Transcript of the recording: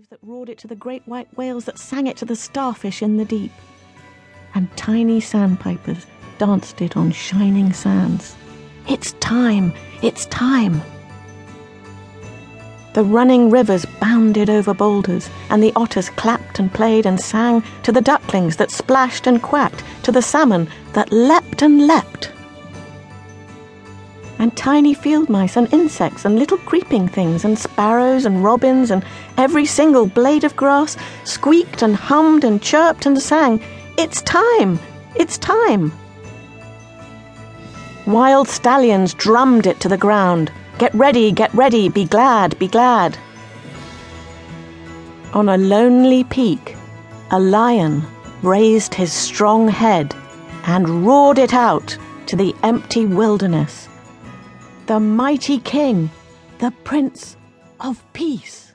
waves that roared it to the great white whales that sang it to the starfish in the deep. And tiny sandpipers danced it on shining sands. It's time! It's time! The running rivers bounded over boulders, and the otters clapped and played and sang to the ducklings that splashed and quacked, to the salmon that leapt and leapt and tiny field mice and insects and little creeping things and sparrows and robins and every single blade of grass squeaked and hummed and chirped and sang, It's time! It's time! Wild stallions drummed it to the ground. Get ready, get ready, be glad, be glad. On a lonely peak, a lion raised his strong head and roared it out to the empty wilderness the mighty king, the Prince of Peace.